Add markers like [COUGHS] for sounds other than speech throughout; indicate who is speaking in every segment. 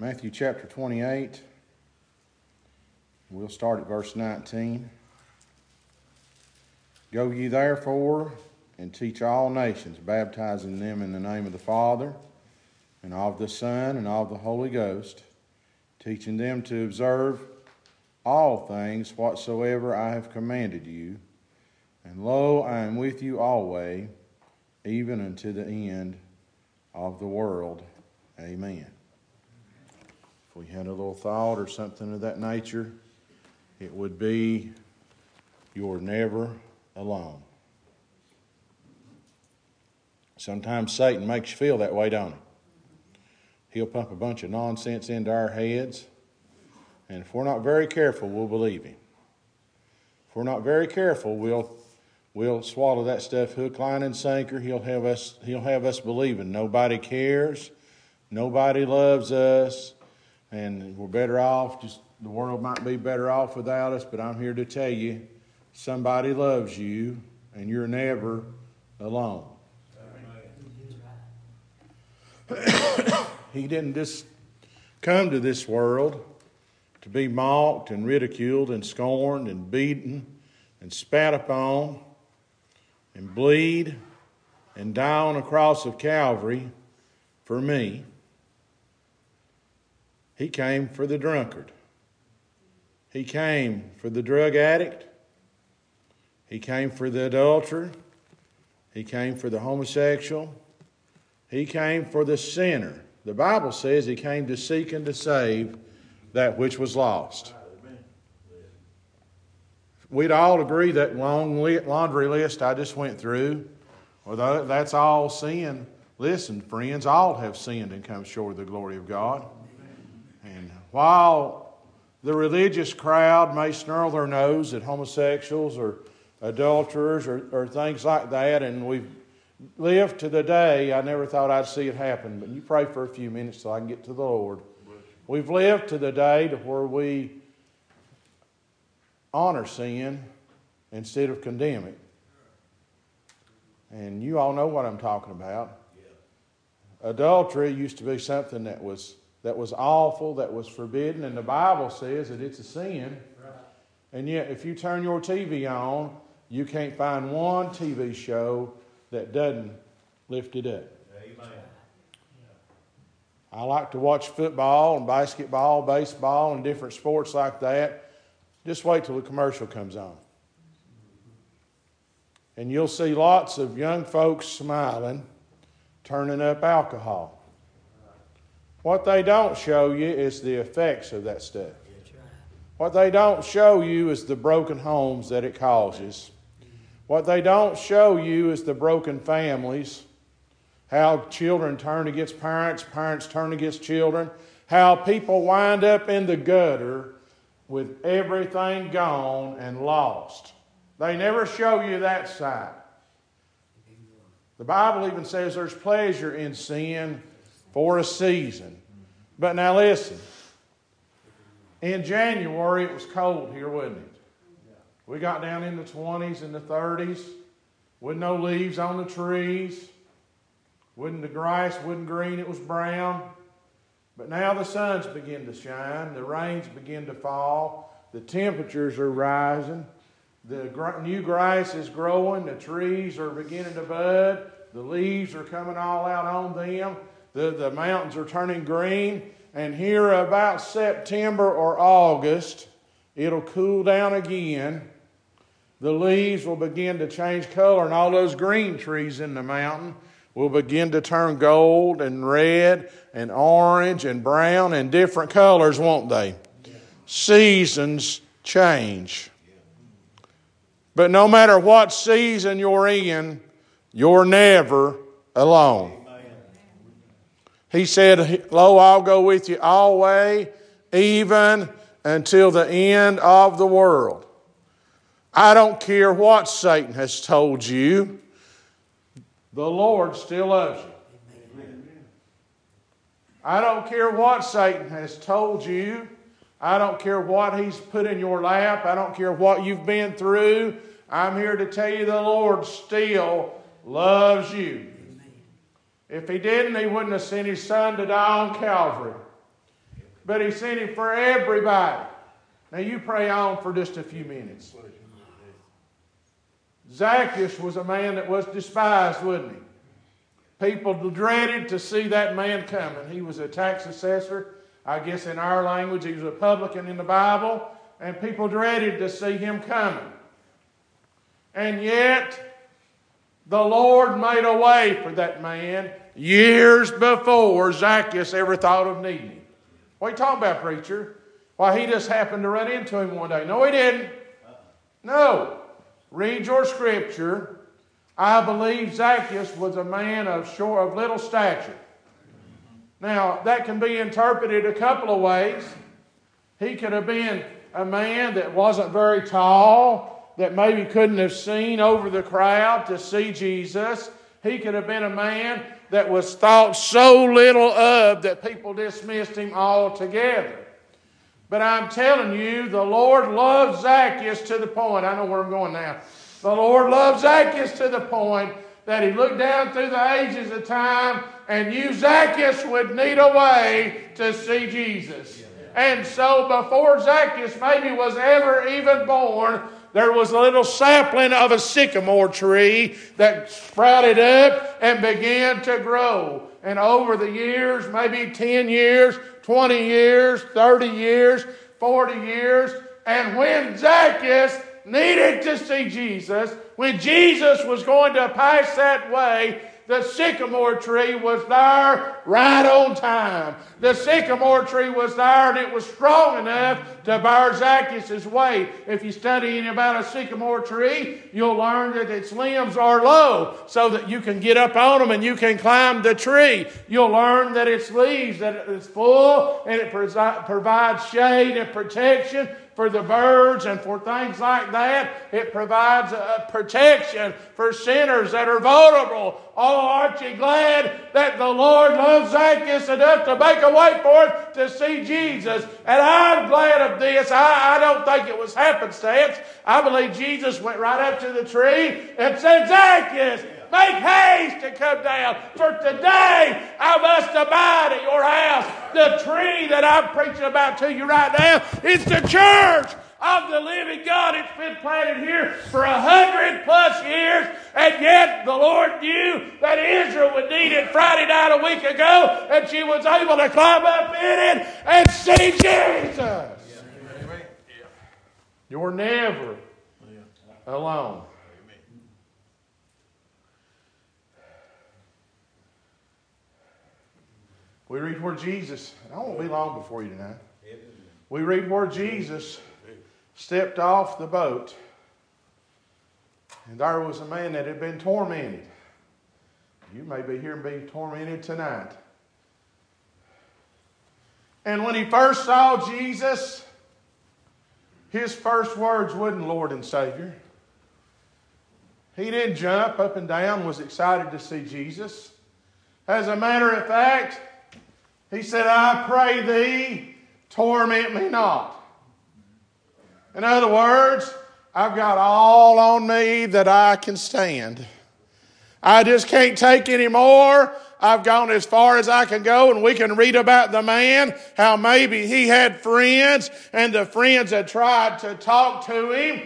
Speaker 1: Matthew chapter 28. We'll start at verse 19. Go ye therefore and teach all nations, baptizing them in the name of the Father, and of the Son, and of the Holy Ghost, teaching them to observe all things whatsoever I have commanded you. And lo, I am with you always, even unto the end of the world. Amen. We had a little thought or something of that nature, it would be you're never alone. Sometimes Satan makes you feel that way, don't he? He'll pump a bunch of nonsense into our heads, and if we're not very careful, we'll believe him. If we're not very careful, we'll we'll swallow that stuff hook, line, and sinker. He'll have us he'll have us believing nobody cares, nobody loves us, and we're better off. Just the world might be better off without us, but I'm here to tell you, somebody loves you, and you're never alone. he didn't just come to this world to be mocked and ridiculed and scorned and beaten and spat upon and bleed and die on a cross of Calvary for me. He came for the drunkard. He came for the drug addict. He came for the adulterer. He came for the homosexual. He came for the sinner. The Bible says he came to seek and to save that which was lost. We'd all agree that long laundry list I just went through, well, that's all sin. Listen, friends, all have sinned and come short of the glory of God. While the religious crowd may snarl their nose at homosexuals or adulterers or, or things like that, and we've lived to the day, I never thought I'd see it happen, but you pray for a few minutes so I can get to the Lord. We've lived to the day to where we honor sin instead of condemn it. And you all know what I'm talking about. Adultery used to be something that was that was awful, that was forbidden, and the Bible says that it's a sin. And yet, if you turn your TV on, you can't find one TV show that doesn't lift it up. Amen. I like to watch football and basketball, baseball, and different sports like that. Just wait till the commercial comes on. And you'll see lots of young folks smiling, turning up alcohol. What they don't show you is the effects of that stuff. What they don't show you is the broken homes that it causes. What they don't show you is the broken families, how children turn against parents, parents turn against children, how people wind up in the gutter with everything gone and lost. They never show you that side. The Bible even says there's pleasure in sin for a season. But now listen. In January, it was cold here, wasn't it? We got down in the 20s and the 30s with no leaves on the trees. Wouldn't the grass wasn't green, it was brown. But now the sun's begin to shine, the rains begin to fall, the temperatures are rising, the new grass is growing, the trees are beginning to bud, the leaves are coming all out on them, the, the mountains are turning green, and here about September or August, it'll cool down again. The leaves will begin to change color, and all those green trees in the mountain will begin to turn gold and red and orange and brown and different colors, won't they? Seasons change. But no matter what season you're in, you're never alone. He said, Lo, I'll go with you always, even until the end of the world. I don't care what Satan has told you, the Lord still loves you. I don't care what Satan has told you. I don't care what he's put in your lap. I don't care what you've been through. I'm here to tell you the Lord still loves you. If he didn't, he wouldn't have sent his son to die on Calvary. but He sent Him for everybody. Now you pray on for just a few minutes. Zacchaeus was a man that was despised, wasn't he? People dreaded to see that man coming. He was a tax assessor. I guess in our language, he was a publican in the Bible, and people dreaded to see him coming. And yet, the Lord made a way for that man years before Zacchaeus ever thought of needing him. What are you talking about, preacher? Why, he just happened to run into him one day. No, he didn't. No. Read your scripture. I believe Zacchaeus was a man of short, of little stature. Now, that can be interpreted a couple of ways. He could have been a man that wasn't very tall, that maybe couldn't have seen over the crowd to see Jesus. He could have been a man that was thought so little of that people dismissed him altogether. But I'm telling you, the Lord loves Zacchaeus to the point. I know where I'm going now. The Lord loves Zacchaeus to the point that he looked down through the ages of time and knew Zacchaeus would need a way to see Jesus. And so before Zacchaeus maybe was ever even born, there was a little sapling of a sycamore tree that sprouted up and began to grow. And over the years, maybe 10 years, 20 years, 30 years, 40 years, and when Zacchaeus needed to see Jesus, when Jesus was going to pass that way, the sycamore tree was there right on time. The sycamore tree was there and it was strong enough to bear Zacchaeus' weight. If you study about a sycamore tree, you'll learn that its limbs are low so that you can get up on them and you can climb the tree. You'll learn that its leaves that it's full and it provides shade and protection for the birds and for things like that. It provides a protection for sinners that are vulnerable. Oh, aren't you glad that the Lord loves Zacchaeus enough to make a way for him to see Jesus? And I'm glad of this. I, I don't think it was happenstance. I believe Jesus went right up to the tree and said, Zacchaeus, Make haste to come down, for today I must abide at your house. The tree that I'm preaching about to you right now is the church of the living God. It's been planted here for a hundred plus years, and yet the Lord knew that Israel would need it Friday night a week ago, and she was able to climb up in it and see Jesus. You're never alone. We read where Jesus, I won't be long before you tonight. We read where Jesus stepped off the boat, and there was a man that had been tormented. You may be here and be tormented tonight. And when he first saw Jesus, his first words wasn't Lord and Savior. He didn't jump up and down, was excited to see Jesus. As a matter of fact, he said, I pray thee, torment me not. In other words, I've got all on me that I can stand. I just can't take any more. I've gone as far as I can go, and we can read about the man, how maybe he had friends, and the friends had tried to talk to him.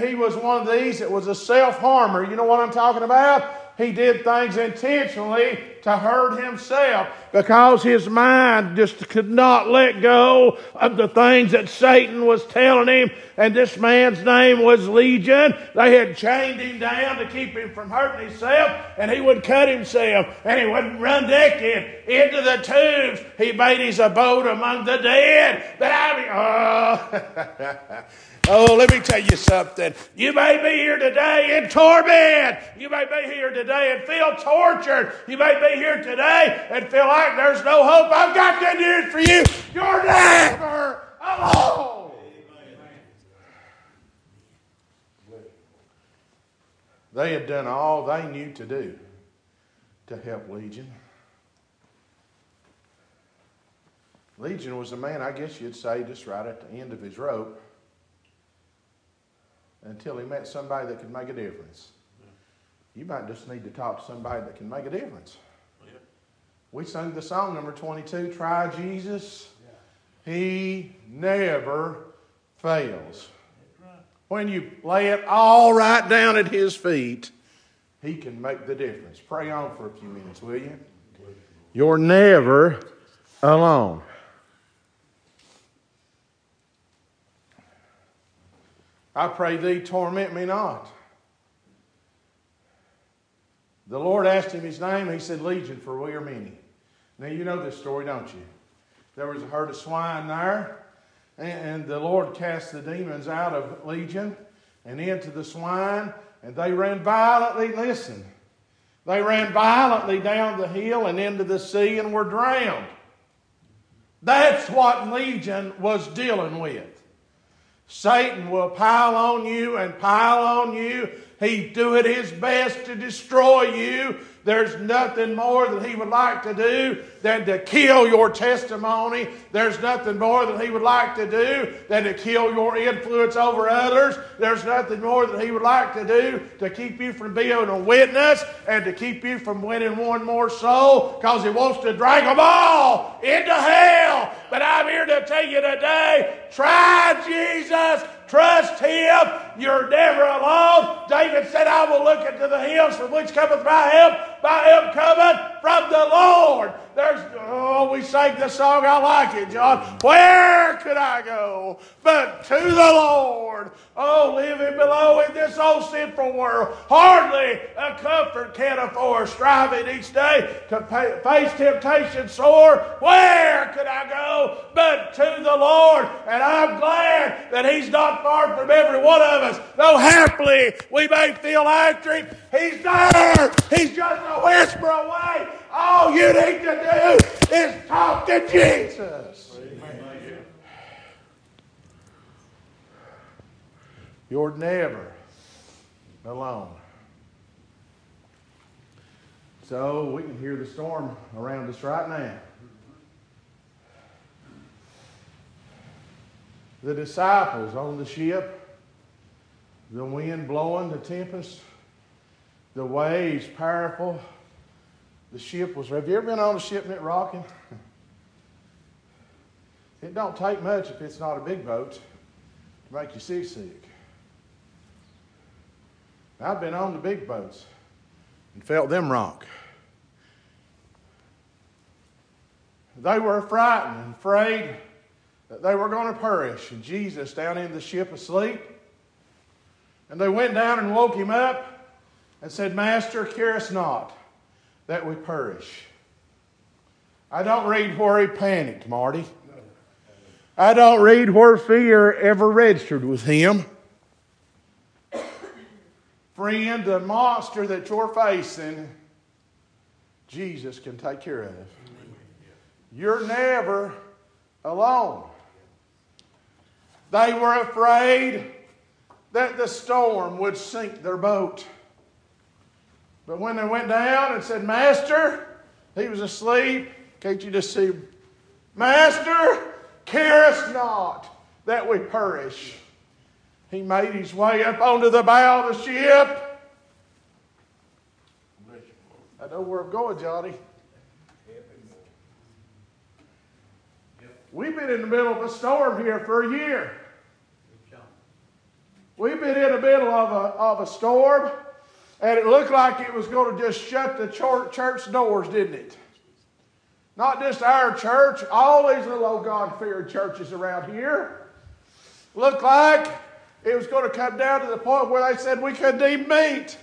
Speaker 1: He was one of these that was a self harmer. You know what I'm talking about? He did things intentionally to hurt himself because his mind just could not let go of the things that Satan was telling him. And this man's name was Legion. They had chained him down to keep him from hurting himself, and he would cut himself and he would run naked into the tombs. He made his abode among the dead. But I mean, oh. [LAUGHS] Oh, let me tell you something. You may be here today in torment. You may be here today and feel tortured. You may be here today and feel like there's no hope. I've got good news for you. You're never alone. They had done all they knew to do to help Legion. Legion was a man, I guess you'd say, just right at the end of his rope until he met somebody that could make a difference. You might just need to talk to somebody that can make a difference. We sung the song number 22, Try Jesus He never fails. When you lay it all right down at His feet, He can make the difference. Pray on for a few minutes, will you? You're never alone. I pray thee, torment me not. The Lord asked him his name. He said, Legion, for we are many. Now, you know this story, don't you? There was a herd of swine there, and the Lord cast the demons out of Legion and into the swine, and they ran violently, listen, they ran violently down the hill and into the sea and were drowned. That's what Legion was dealing with. Satan will pile on you and pile on you. He's doing his best to destroy you there's nothing more that He would like to do than to kill your testimony. There's nothing more that He would like to do than to kill your influence over others. There's nothing more that He would like to do to keep you from being a witness and to keep you from winning one more soul because He wants to drag them all into hell. But I'm here to tell you today try Jesus Trust Him. You're never alone. David said, I will look into the hills from which cometh my help. My help cometh from the Lord. There's, oh, we sang the song. I like it, John. Where could I go but to the Lord? Oh, living below in this old sinful world, hardly a comfort can afford. Striving each day to pay, face temptation sore. Where could I go but to the Lord? And I'm glad that He's not far from every one of us. Though happily we may feel after He's there. He's just a whisper away. All you need to do is talk to Jesus. You're never alone. So we can hear the storm around us right now. The disciples on the ship, the wind blowing, the tempest, the waves powerful. The ship was. Have you ever been on a ship and it rocking? [LAUGHS] It don't take much if it's not a big boat to make you seasick. I've been on the big boats and felt them rock. They were frightened and afraid that they were going to perish, and Jesus down in the ship asleep. And they went down and woke him up and said, Master, care us not that we perish. I don't read where he panicked, Marty. I don't read where fear ever registered with him. Friend, the monster that you're facing, Jesus can take care of. You're never alone. They were afraid that the storm would sink their boat. But when they went down and said, Master, he was asleep. Can't you just see, Master, carest not that we perish. He made his way up onto the bow of the ship. I know where I'm going, Johnny. We've been in the middle of a storm here for a year. We've been in the middle of a, of a storm and it looked like it was going to just shut the church doors, didn't it? Not just our church, all these little old God fearing churches around here. Looked like it was going to come down to the point where they said we couldn't even meet.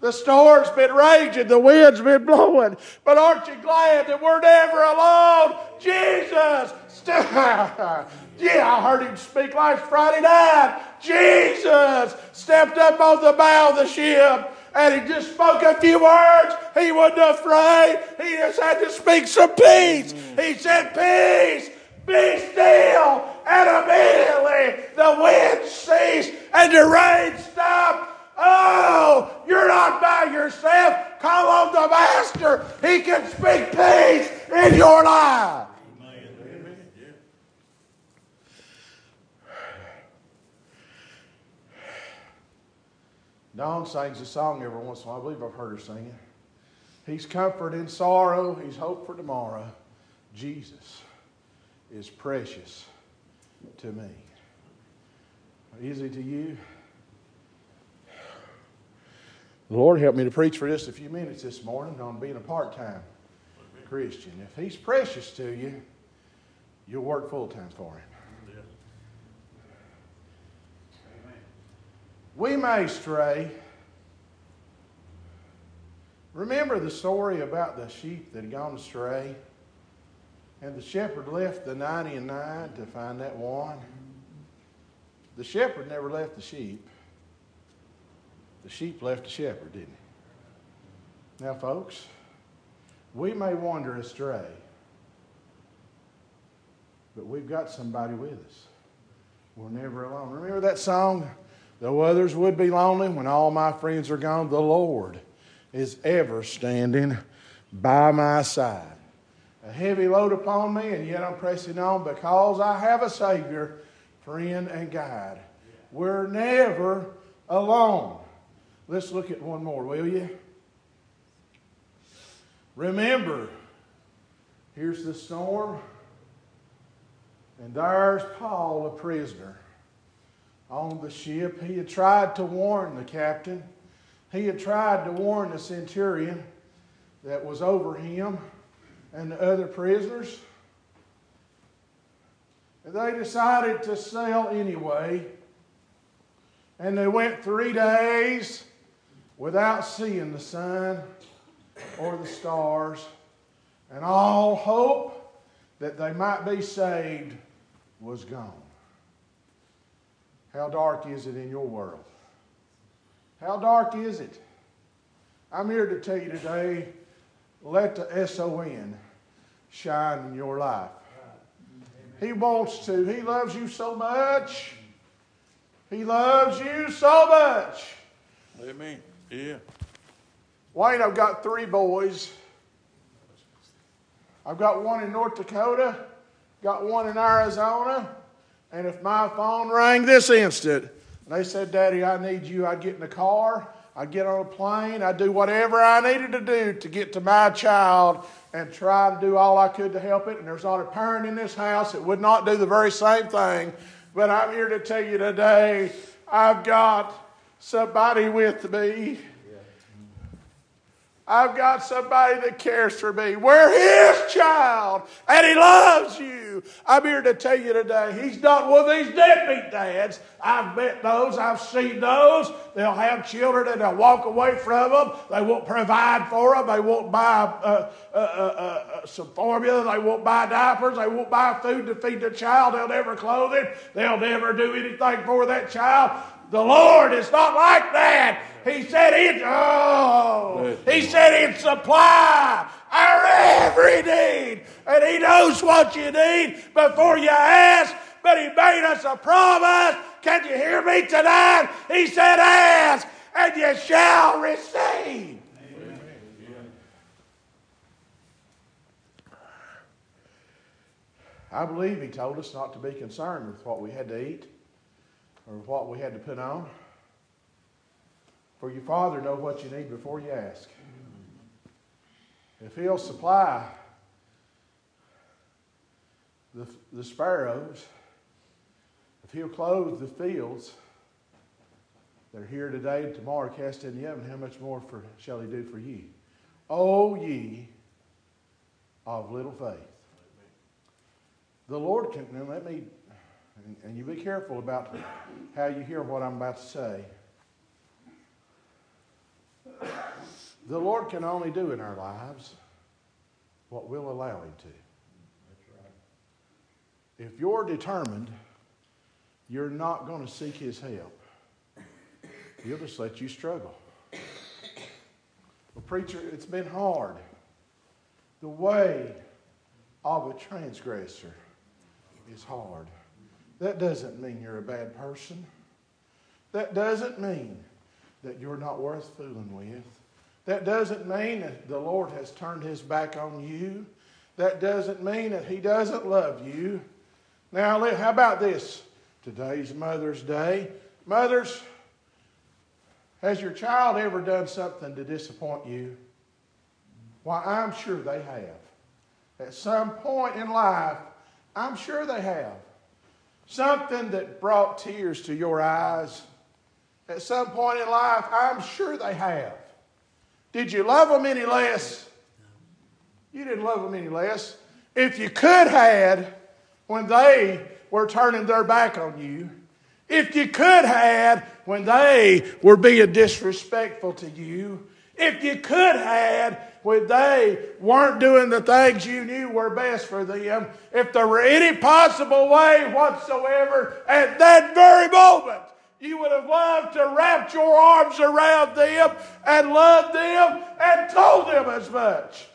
Speaker 1: The storm's been raging, the wind's been blowing, but aren't you glad that we're never alone? Jesus! [LAUGHS] yeah, I heard him speak last Friday night. Jesus stepped up on the bow of the ship and he just spoke a few words. He wasn't afraid. He just had to speak some peace. He said, Peace, be still. And immediately the wind ceased and the rain stopped. Oh, you're not by yourself. Call on the Master. He can speak peace in your life. Amen. Dawn sings a song every once in a while. I believe I've heard her sing it. He's comfort in sorrow. He's hope for tomorrow. Jesus. is precious to me. Is it to you? Lord help me to preach for just a few minutes this morning on being a part time Christian. If He's precious to you, you'll work full time for Him. We may stray. Remember the story about the sheep that had gone astray? And the shepherd left the 99 to find that one. The shepherd never left the sheep. The sheep left the shepherd, didn't he? Now, folks, we may wander astray, but we've got somebody with us. We're never alone. Remember that song? Though others would be lonely, when all my friends are gone, the Lord is ever standing by my side. A heavy load upon me, and yet I'm pressing on because I have a Savior, friend, and guide. We're never alone. Let's look at one more, will you? Remember, here's the storm, and there's Paul, a prisoner on the ship. He had tried to warn the captain, he had tried to warn the centurion that was over him and the other prisoners. And they decided to sail anyway. And they went three days without seeing the sun or the stars. And all hope that they might be saved was gone. How dark is it in your world? How dark is it? I'm here to tell you today let the SON shine in your life. He wants to. He loves you so much. He loves you so much.
Speaker 2: Amen. Yeah.
Speaker 1: Wayne, I've got three boys. I've got one in North Dakota, got one in Arizona, and if my phone rang this instant, and they said, Daddy, I need you, I'd get in the car, I'd get on a plane, I'd do whatever I needed to do to get to my child and try to do all I could to help it. And there's not a parent in this house that would not do the very same thing. But I'm here to tell you today, I've got somebody with me I've got somebody that cares for me. We're His child, and He loves you. I'm here to tell you today, He's not one of these deadbeat dads. I've met those, I've seen those. They'll have children and they'll walk away from them. They won't provide for them. They won't buy uh, uh, uh, uh some formula. They won't buy diapers. They won't buy food to feed the child. They'll never clothe it. They'll never do anything for that child. The Lord is not like that. He said he'd, oh, he said he'd supply our every need. And he knows what you need before you ask. But he made us a promise. Can you hear me tonight? He said, ask and you shall receive. I believe he told us not to be concerned with what we had to eat or what we had to put on. For your Father know what you need before you ask. If He'll supply the, the sparrows, if He'll clothe the fields that are here today and tomorrow cast in the oven, how much more for, shall He do for ye? O ye of little faith. The Lord can, now let me, and, and you be careful about how you hear what I'm about to say. The Lord can only do in our lives what we'll allow Him to. If you're determined, you're not going to seek His help. He'll just let you struggle. Well, preacher, it's been hard. The way of a transgressor is hard. That doesn't mean you're a bad person. That doesn't mean that you're not worth fooling with. That doesn't mean that the Lord has turned his back on you. That doesn't mean that he doesn't love you. Now, how about this? Today's Mother's Day. Mothers, has your child ever done something to disappoint you? Why, I'm sure they have. At some point in life, I'm sure they have. Something that brought tears to your eyes at some point in life, I'm sure they have. Did you love them any less? You didn't love them any less. If you could had when they were turning their back on you, if you could had when they were being disrespectful to you, if you could had when they weren't doing the things you knew were best for them, if there were any possible way whatsoever at that very moment, you would have loved to wrap your arms around them and loved them and told them as much.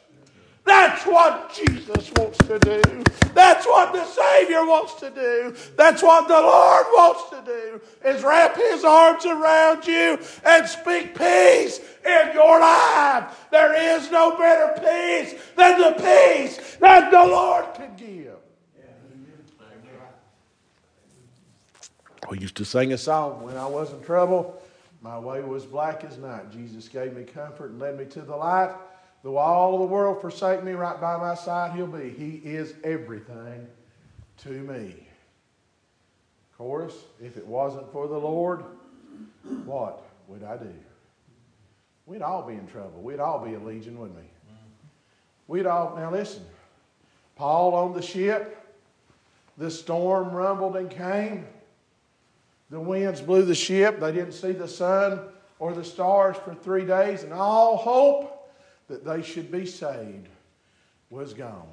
Speaker 1: That's what Jesus wants to do. That's what the Savior wants to do. That's what the Lord wants to do is wrap his arms around you and speak peace in your life. There is no better peace than the peace that the Lord can give. We used to sing a song when I was in trouble. My way was black as night. Jesus gave me comfort and led me to the light. Though all the world forsake me, right by my side he'll be. He is everything to me. Chorus, if it wasn't for the Lord, what would I do? We'd all be in trouble. We'd all be a legion, wouldn't we? We'd all, now listen, Paul on the ship, the storm rumbled and came. The winds blew the ship. They didn't see the sun or the stars for three days, and all hope that they should be saved was gone.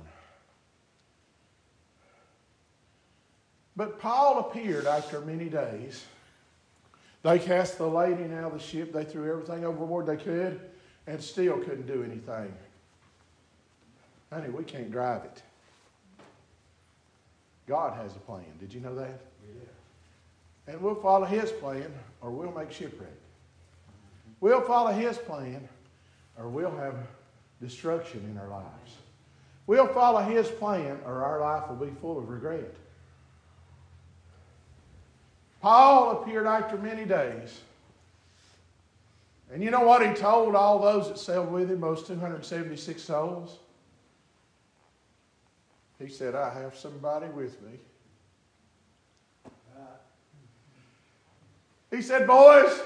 Speaker 1: But Paul appeared after many days. They cast the lading out of the ship, they threw everything overboard they could, and still couldn't do anything. Honey, we can't drive it. God has a plan. Did you know that? Yeah. And we'll follow His plan or we'll make shipwreck. We'll follow His plan or we'll have destruction in our lives. We'll follow His plan, or our life will be full of regret. Paul appeared after many days. And you know what he told all those that sailed with him, those 276 souls? He said, I have somebody with me. He said, Boys,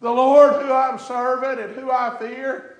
Speaker 1: the Lord who I'm serving and who I fear,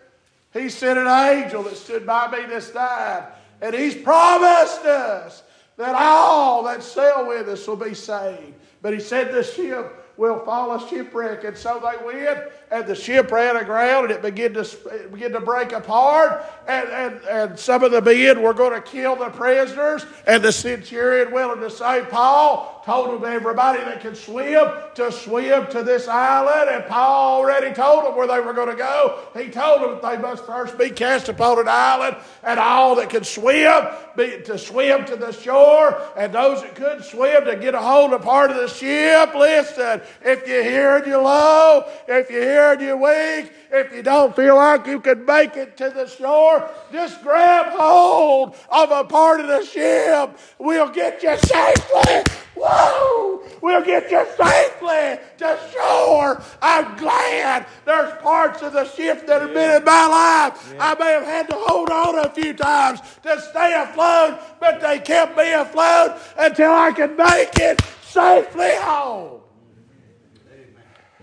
Speaker 1: He sent an angel that stood by me this night, and He's promised us that all that sail with us will be saved. But He said the ship will fall a shipwreck. And so they went, and the ship ran aground, and it began to, it began to break apart. And, and, and some of the men were going to kill the prisoners. And the centurion, willing to save Paul, told them everybody that could swim to swim to this island, and Paul already told them where they were going to go. He told them they must first be cast upon an island, and all that could swim be, to swim to the shore, and those that couldn't swim to get a hold of part of the ship. Listen, if you're here and you're low, if you're here and you're weak, if you don't feel like you can make it to the shore, just grab hold of a part of the ship. We'll get you safely. Whoa! We'll get you safely to shore. I'm glad there's parts of the ship that have been in my life. Yeah. I may have had to hold on a few times to stay afloat, but they kept me afloat until I could make it safely home.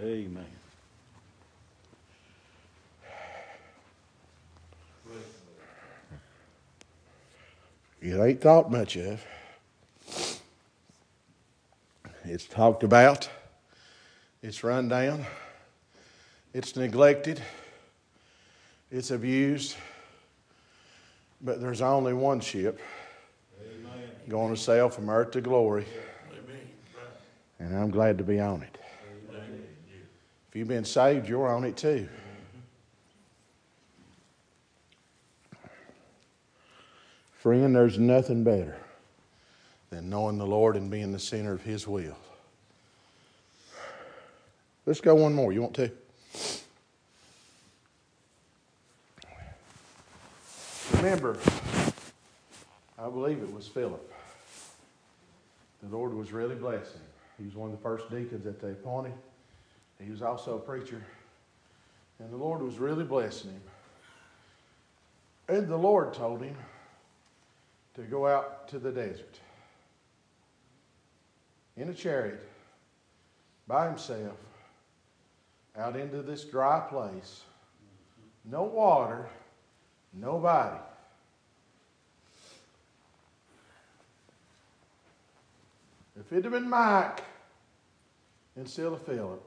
Speaker 2: Amen.
Speaker 1: It ain't thought much of. It's talked about. It's run down. It's neglected. It's abused. But there's only one ship Amen. going to sail from earth to glory. Amen. And I'm glad to be on it. Amen. If you've been saved, you're on it too. Friend, there's nothing better than knowing the Lord and being the center of His will. Let's go one more. You want to? Remember, I believe it was Philip. The Lord was really blessing. Him. He was one of the first deacons that they appointed. He was also a preacher. And the Lord was really blessing him. And the Lord told him, to go out to the desert. in a chariot by himself out into this dry place. No water, nobody. If it had been Mike instead of Philip,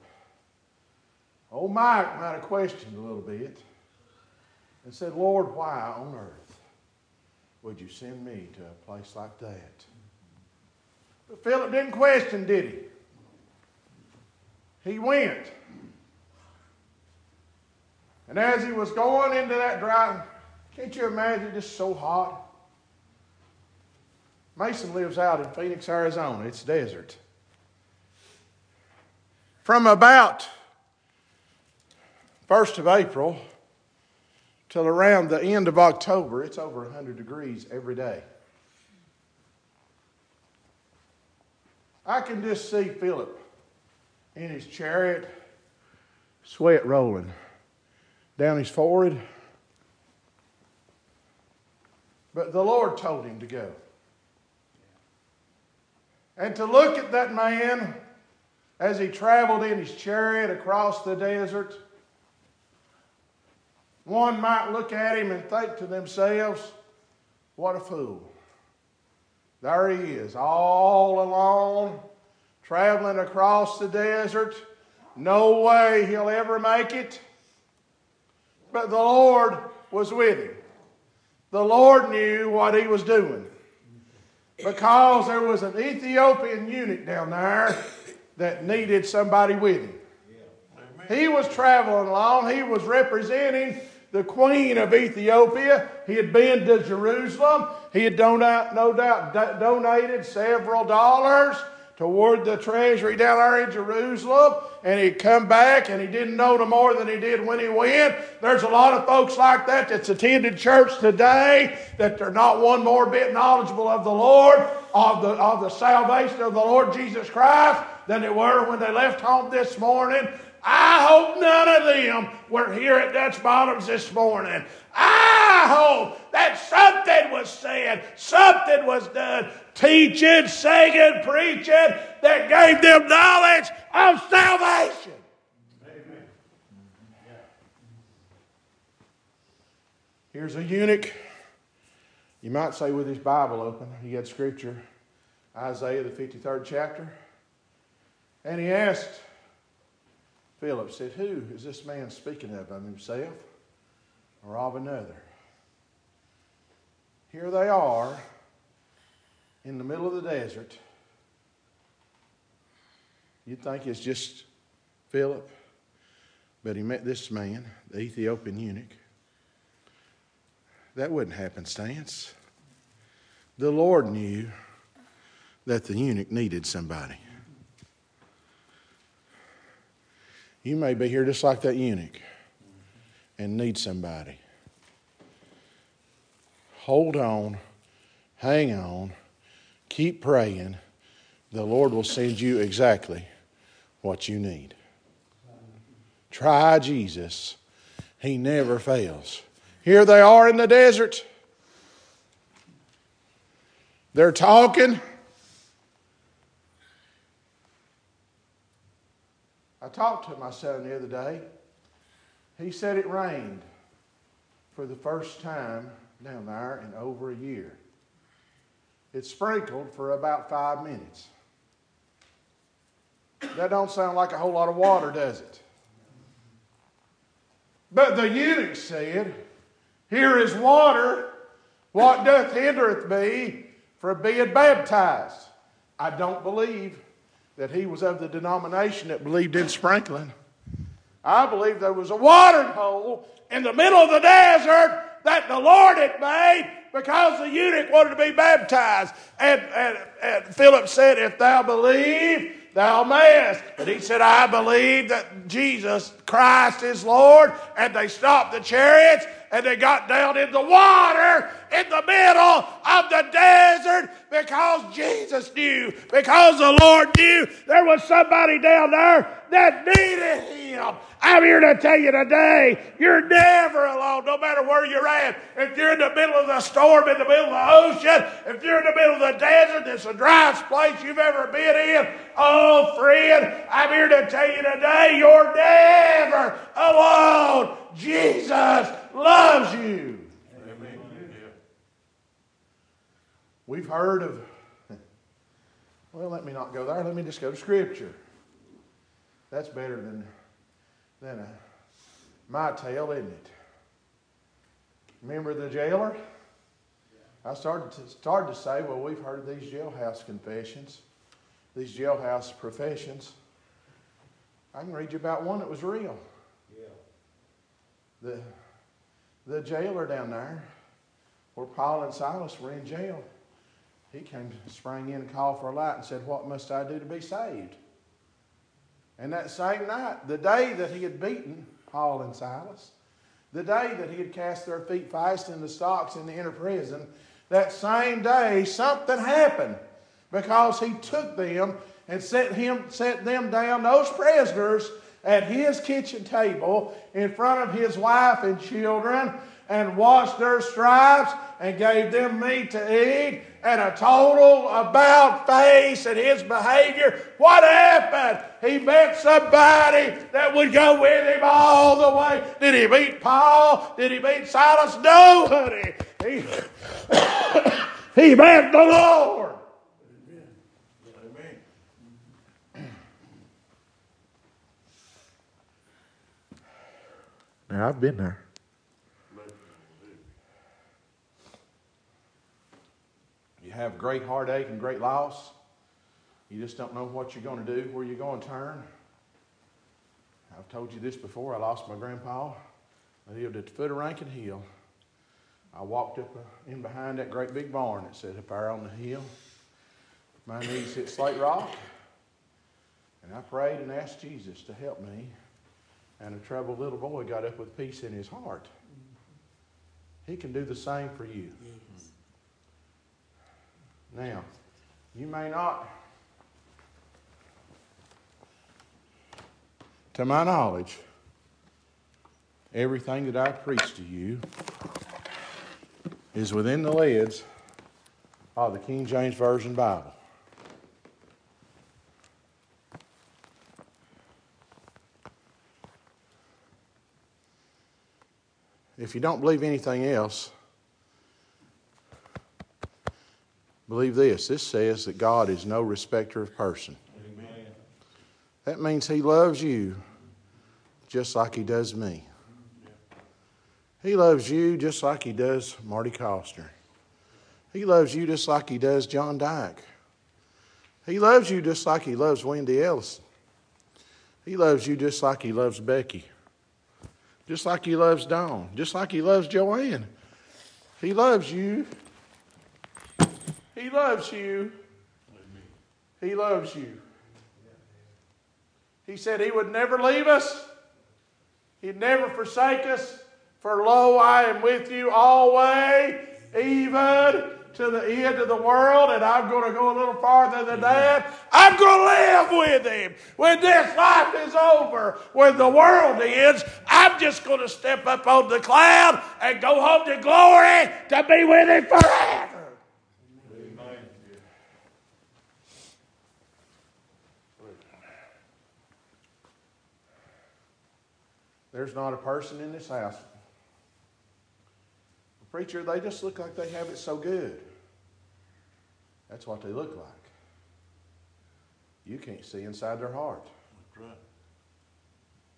Speaker 1: old Mike might have questioned a little bit and said, Lord, why on earth would you send me to a place like that? But Philip didn't question, did he? He went. And as he was going into that dry, can't you imagine just so hot? Mason lives out in Phoenix, Arizona. It's desert. From about 1st of April till around the end of October, it's over 100 degrees every day. I can just see Philip in his chariot, sweat rolling down his forehead. But the Lord told him to go. And to look at that man as he traveled in his chariot across the desert, one might look at him and think to themselves, what a fool. There he is, all alone, traveling across the desert. No way he'll ever make it. But the Lord was with him. The Lord knew what he was doing because there was an Ethiopian eunuch down there that needed somebody with him. He was traveling along, he was representing the queen of Ethiopia. He had been to Jerusalem. He had no doubt, no doubt donated several dollars toward the treasury down there in Jerusalem, and he'd come back and he didn't know no more than he did when he went. There's a lot of folks like that that's attended church today that they're not one more bit knowledgeable of the Lord, of the, of the salvation of the Lord Jesus Christ than they were when they left home this morning. I hope none of them were here at Dutch Bottoms this morning. I hope that something was said, something was done, teaching, singing, preaching that gave them knowledge of salvation. Here's a eunuch. You might say with his Bible open, he had scripture, Isaiah the 53rd chapter. And he asked Philip, said, Who is this man speaking of, of himself or of another? Here they are in the middle of the desert. You'd think it's just Philip, but he met this man, the Ethiopian eunuch. That wouldn't happen, happenstance. The Lord knew that the eunuch needed somebody. You may be here just like that eunuch and need somebody. Hold on, hang on, keep praying. The Lord will send you exactly what you need. Try Jesus, He never fails. Here they are in the desert. They're talking. I talked to my son the other day. He said it rained for the first time down there in over a year. It sprinkled for about five minutes. That don't sound like a whole lot of water, does it? But the eunuch said, Here is water. What doth hindereth me from being baptized? I don't believe that he was of the denomination that believed in sprinkling. I believe there was a watering hole in the middle of the desert that the Lord had made because the eunuch wanted to be baptized. And, and, and Philip said, If thou believe, thou mayest. But he said, I believe that Jesus Christ is Lord. And they stopped the chariots and they got down in the water in the middle of the desert because Jesus knew, because the Lord knew there was somebody down there that needed Him. I'm here to tell you today, you're never alone, no matter where you're at. If you're in the middle of the storm, in the middle of the ocean, if you're in the middle of the desert, it's the driest place you've ever been in. Oh, friend, I'm here to tell you today, you're never alone. Jesus loves you. Amen. We've heard of, well, let me not go there. Let me just go to Scripture. That's better than than a my tale, isn't it? Remember the jailer? I started to, started to say, well, we've heard these jailhouse confessions, these jailhouse professions. I can read you about one that was real. The, the jailer down there, where Paul and Silas were in jail, he came, sprang in and called for a light and said, What must I do to be saved? And that same night, the day that he had beaten Paul and Silas, the day that he had cast their feet fast in the stocks in the inner prison, that same day something happened because he took them and set him set them down, those prisoners, at his kitchen table in front of his wife and children and washed their stripes and gave them meat to eat and a total about face and his behavior. What happened? He met somebody that would go with him all the way. Did he meet Paul? Did he meet Silas? No, honey. He, [COUGHS] he met the Lord. Now, I've been there. You have great heartache and great loss. You just don't know what you're going to do, where you're going to turn. I've told you this before. I lost my grandpa. I lived at the foot of Rankin Hill. I walked up uh, in behind that great big barn that said up there on the hill. My knees hit slate rock. And I prayed and asked Jesus to help me. And a troubled little boy got up with peace in his heart. He can do the same for you. Now, you may not, to my knowledge, everything that I preach to you is within the lids of the King James Version Bible. If you don't believe anything else, Believe this this says that God is no respecter of person. Amen. That means He loves you just like He does me. He loves you just like He does Marty Coster. He loves you just like He does John Dyke. He loves you just like He loves Wendy Ellison. He loves you just like He loves Becky. Just like He loves Dawn. Just like He loves Joanne. He loves you he loves you. He loves you. He said He would never leave us, He'd never forsake us. For lo, I am with you always, even to the end of the world, and I'm going to go a little farther than that. I'm going to live with Him. When this life is over, when the world ends, I'm just going to step up on the cloud and go home to glory to be with Him forever. There's not a person in this house. Preacher, they just look like they have it so good. That's what they look like. You can't see inside their heart. That's right.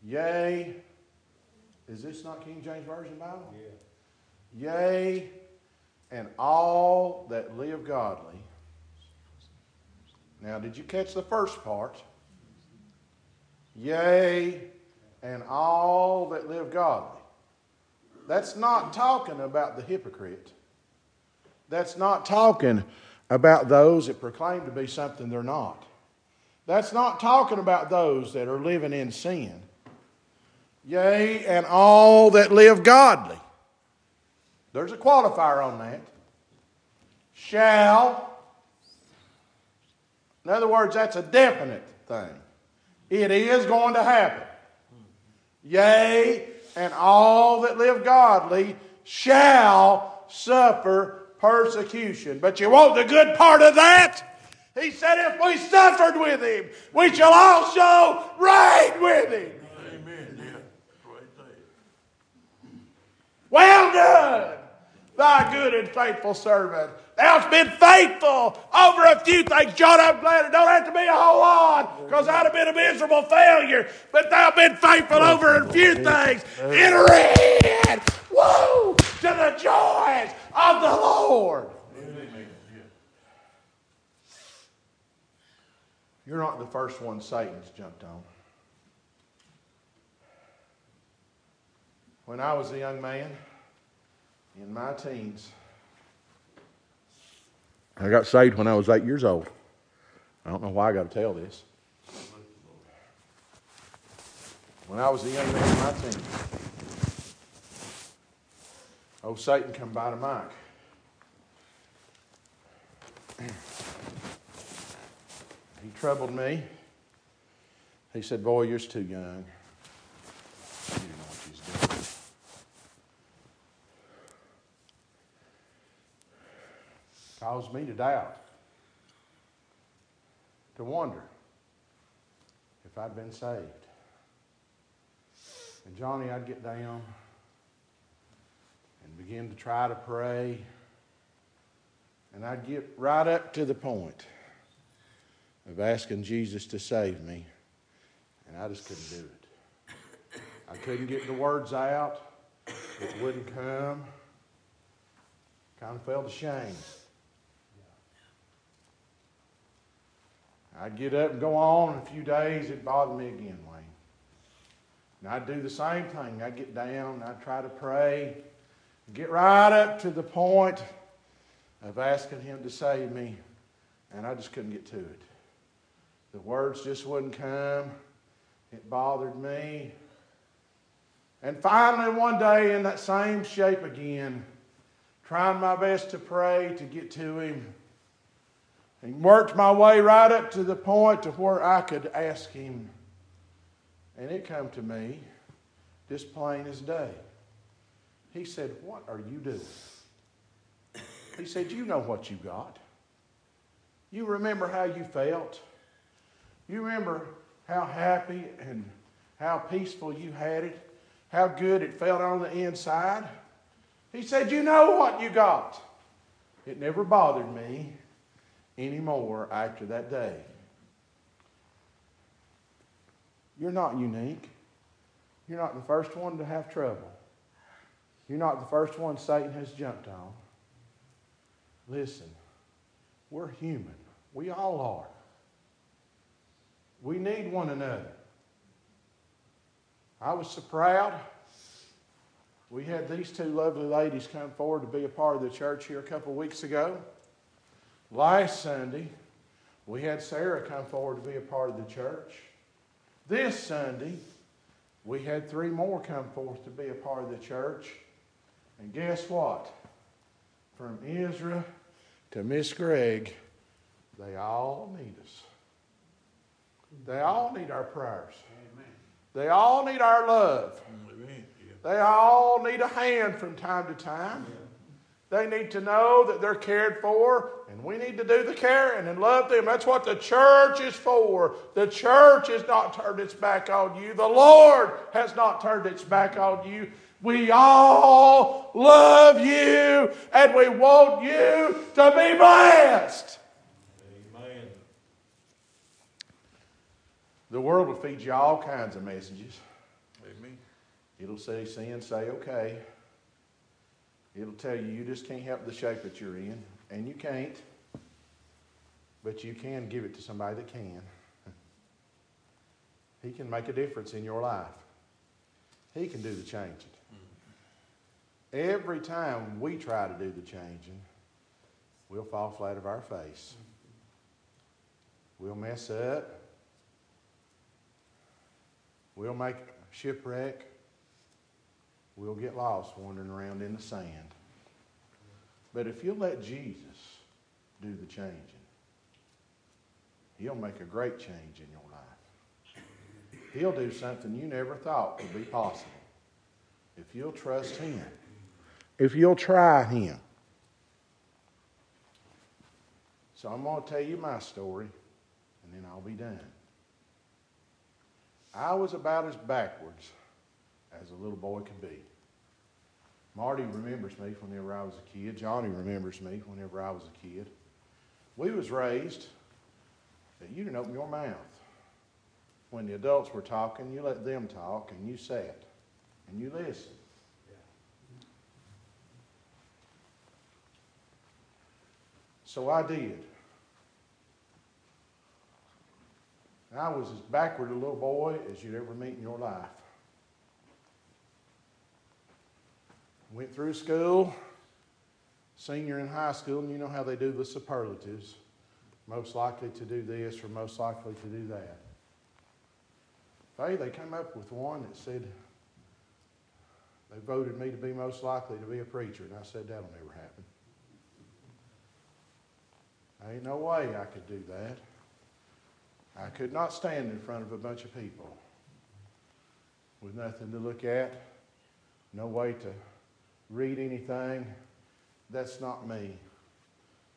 Speaker 1: Yea, is this not King James Version Bible? Yeah. Yea, and all that live godly. Now, did you catch the first part? Yea, and all that live godly. That's not talking about the hypocrite. That's not talking about those that proclaim to be something they're not. That's not talking about those that are living in sin. Yea, and all that live godly. There's a qualifier on that. shall. In other words, that's a definite thing. It is going to happen. Yea, and all that live godly shall suffer persecution. But you want the good part of that? He said, if we suffered with him, we shall also reign with him.
Speaker 2: Amen. Yeah. Right there.
Speaker 1: Well done, thy good and faithful servant. Thou'st been faithful over a few things. John, I'm glad it don't have to be a whole lot because I'd have been a miserable failure. But thou've been faithful over a few things. Enter in, woo, to the joys of the Lord. You're not the first one Satan's jumped on. When I was a young man, in my teens, I got saved when I was eight years old. I don't know why I got to tell this. When I was a young man in my teens, old Satan come by to Mike. He troubled me. He said, Boy, you're too young. You didn't know what you was doing. Caused me to doubt, to wonder if I'd been saved. And Johnny, I'd get down and begin to try to pray, and I'd get right up to the point of asking Jesus to save me, and I just couldn't do it. I couldn't get the words out, it wouldn't come. Kind of felt ashamed. I'd get up and go on. A few days, it bothered me again, Wayne. And I'd do the same thing. I'd get down, I'd try to pray, get right up to the point of asking Him to save me, and I just couldn't get to it. The words just wouldn't come. It bothered me. And finally, one day, in that same shape again, trying my best to pray to get to Him, and worked my way right up to the point to where I could ask Him. And it come to me, just plain as day. He said, What are you doing? He said, You know what you got. You remember how you felt. You remember how happy and how peaceful you had it, how good it felt on the inside. He said, You know what you got. It never bothered me anymore after that day. You're not unique. You're not the first one to have trouble. You're not the first one Satan has jumped on. Listen, we're human. We all are. We need one another. I was so proud. We had these two lovely ladies come forward to be a part of the church here a couple weeks ago. Last Sunday, we had Sarah come forward to be a part of the church. This Sunday, we had three more come forth to be a part of the church. And guess what? From Ezra to Miss Gregg, they all need us. They all need our prayers. Amen. They all need our love.
Speaker 2: Amen.
Speaker 1: They all need a hand from time to time. They need to know that they're cared for, and we need to do the caring and love them. That's what the church is for. The church has not turned its back on you, the Lord has not turned its back on you. We all love you, and we want you to be blessed.
Speaker 2: Amen.
Speaker 1: The world will feed you all kinds of messages.
Speaker 2: Amen.
Speaker 1: It'll say sin, say okay. It'll tell you you just can't help the shape that you're in, and you can't. But you can give it to somebody that can. [LAUGHS] He can make a difference in your life. He can do the changing. Every time we try to do the changing, we'll fall flat of our face. We'll mess up. We'll make shipwreck. We'll get lost wandering around in the sand. But if you'll let Jesus do the changing. He'll make a great change in your life. He'll do something you never thought would be possible if you'll trust Him, if you'll try Him. So I'm going to tell you my story, and then I'll be done. I was about as backwards as a little boy could be. Marty remembers me whenever I was a kid. Johnny remembers me whenever I was a kid. We was raised that you didn't open your mouth. When the adults were talking, you let them talk and you sat and you listened. So I did. I was as backward a little boy as you'd ever meet in your life. Went through school, senior in high school, and you know how they do the superlatives. Most likely to do this or most likely to do that. Hey, they came up with one that said they voted me to be most likely to be a preacher, and I said that'll never happen. Ain't no way I could do that. I could not stand in front of a bunch of people with nothing to look at, no way to read anything. That's not me.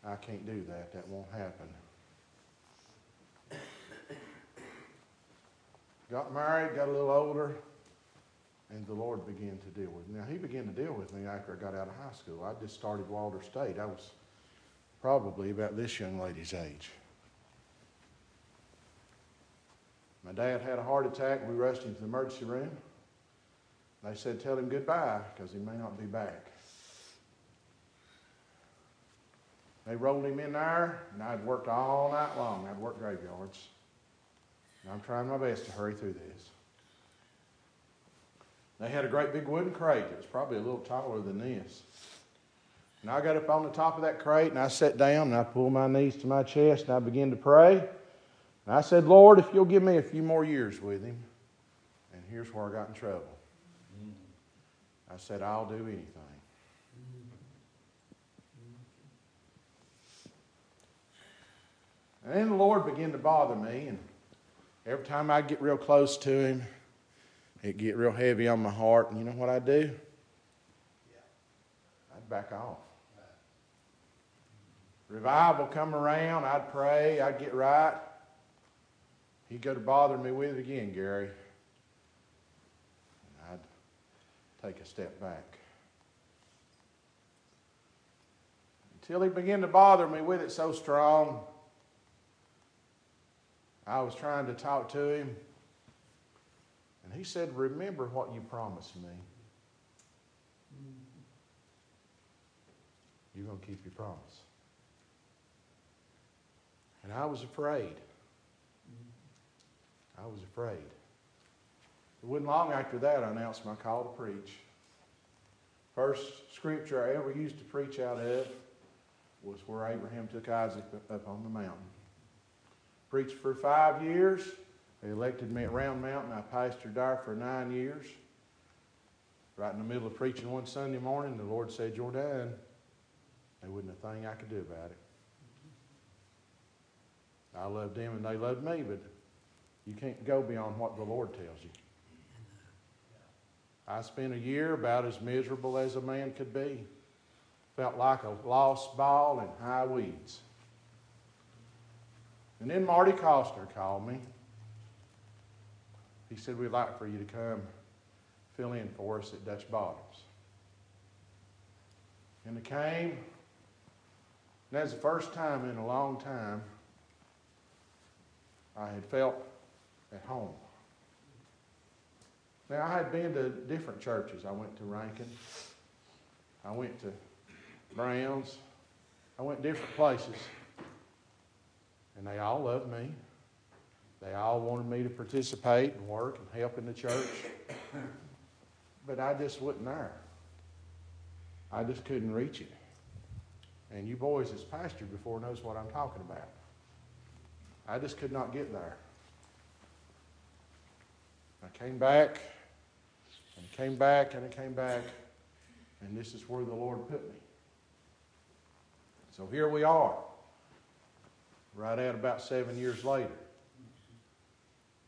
Speaker 1: I can't do that. That won't happen. Got married, got a little older, and the Lord began to deal with me. Now, He began to deal with me after I got out of high school. I just started Walter State. I was probably about this young lady's age. My dad had a heart attack. We rushed him to the emergency room. They said, Tell him goodbye because he may not be back. They rolled him in there, and I'd worked all night long. I'd worked graveyards. And I'm trying my best to hurry through this. They had a great big wooden crate. It was probably a little taller than this. And I got up on the top of that crate and I sat down and I pulled my knees to my chest and I began to pray. And I said, Lord, if you'll give me a few more years with him. And here's where I got in trouble. I said, I'll do anything. And then the Lord began to bother me, and every time I'd get real close to Him, it'd get real heavy on my heart. And you know what I do? I'd back off. Revival come around, I'd pray, I'd get right. He'd go to bother me with it again, Gary. And I'd take a step back. Until he began to bother me with it so strong, I was trying to talk to him. And he said, Remember what you promised me. You're going to keep your promise. And I was afraid. I was afraid. It wasn't long after that I announced my call to preach. First scripture I ever used to preach out of was where Abraham took Isaac up on the mountain. Preached for five years. They elected me at Round Mountain. I pastored there for nine years. Right in the middle of preaching one Sunday morning, the Lord said, You're done. There wasn't a thing I could do about it. I loved them and they loved me, but you can't go beyond what the Lord tells you. I spent a year about as miserable as a man could be. Felt like a lost ball in high weeds. And then Marty Coster called me. He said, We'd like for you to come fill in for us at Dutch Bottoms. And I came, and that's the first time in a long time I had felt at home. Now, I had been to different churches. I went to Rankin. I went to Browns. I went different places. And they all loved me. They all wanted me to participate and work and help in the church. But I just wasn't there. I just couldn't reach it. And you boys that's pastored before knows what I'm talking about. I just could not get there. I came back, and I came back, and I came back, and this is where the Lord put me. So here we are. right at about seven years later.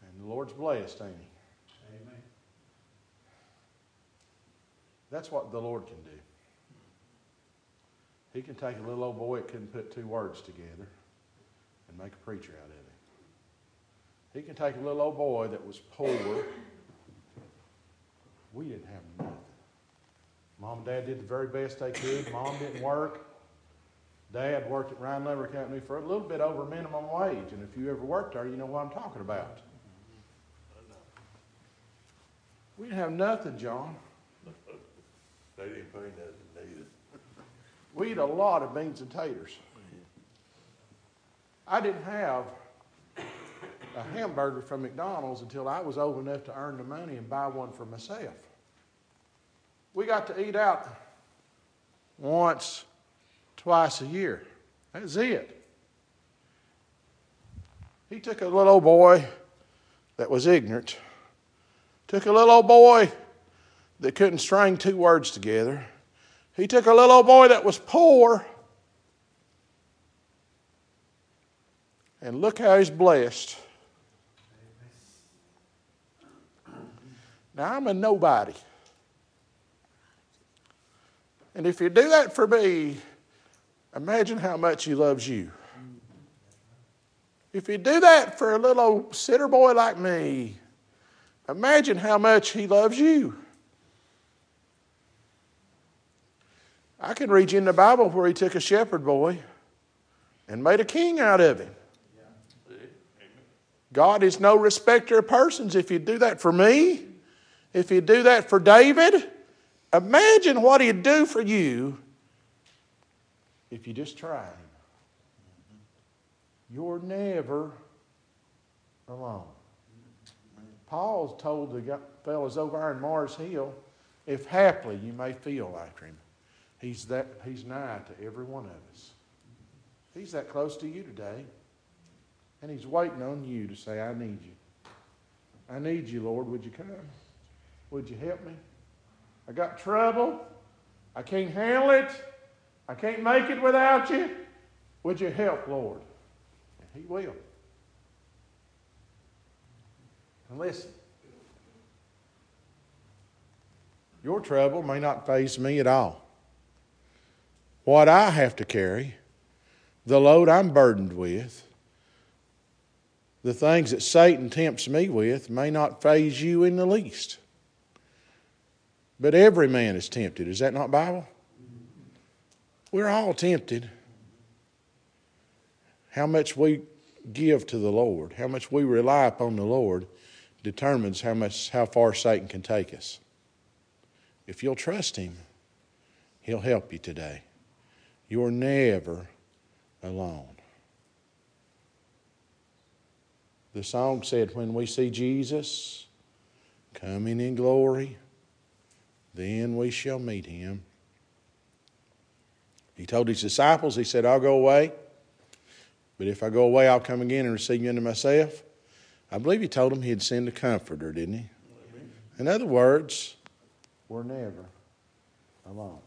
Speaker 1: And the Lord's blessed, ain't He?
Speaker 3: Amen.
Speaker 1: That's what the Lord can do. He can take a little old boy that couldn't put two words together and make a preacher out of him. He can take a little old boy that was poor. We didn't have nothing. Mom and Dad did the very best they could. Mom didn't work. Dad worked at Ryan Lumber Company for a little bit over minimum wage. And if you ever worked there, you know what I'm talking about. We didn't have nothing, John. [LAUGHS]
Speaker 2: They didn't pay nothing neither.
Speaker 1: We eat a lot of beans and taters. I didn't have a hamburger from McDonald's until I was old enough to earn the money and buy one for myself. We got to eat out once, twice a year. That's it. He took a little old boy that was ignorant, took a little old boy that couldn't string two words together. He took a little old boy that was poor, and look how he's blessed. Now, I'm a nobody. And if you do that for me, imagine how much he loves you. If you do that for a little old sitter boy like me, imagine how much he loves you. I can read you in the Bible where he took a shepherd boy and made a king out of him. God is no respecter of persons. If you do that for me, if you do that for David, imagine what he'd do for you if you just try him. You're never alone. Paul told the fellows over in Mars Hill, if haply you may feel after him, he's, that, he's nigh to every one of us. He's that close to you today. And he's waiting on you to say, I need you. I need you, Lord. Would you come? Would you help me? I got trouble. I can't handle it. I can't make it without you. Would you help, Lord? And he will. And listen, your trouble may not face me at all. What I have to carry, the load I'm burdened with, the things that Satan tempts me with may not faze you in the least. But every man is tempted. Is that not Bible? We're all tempted. How much we give to the Lord, how much we rely upon the Lord, determines how much how far Satan can take us. If you'll trust him, he'll help you today. You're never alone. The song said, When we see Jesus coming in glory, then we shall meet him. He told his disciples, He said, I'll go away, but if I go away, I'll come again and receive you unto myself. I believe he told them he'd send a comforter, didn't he? In other words, we're never alone.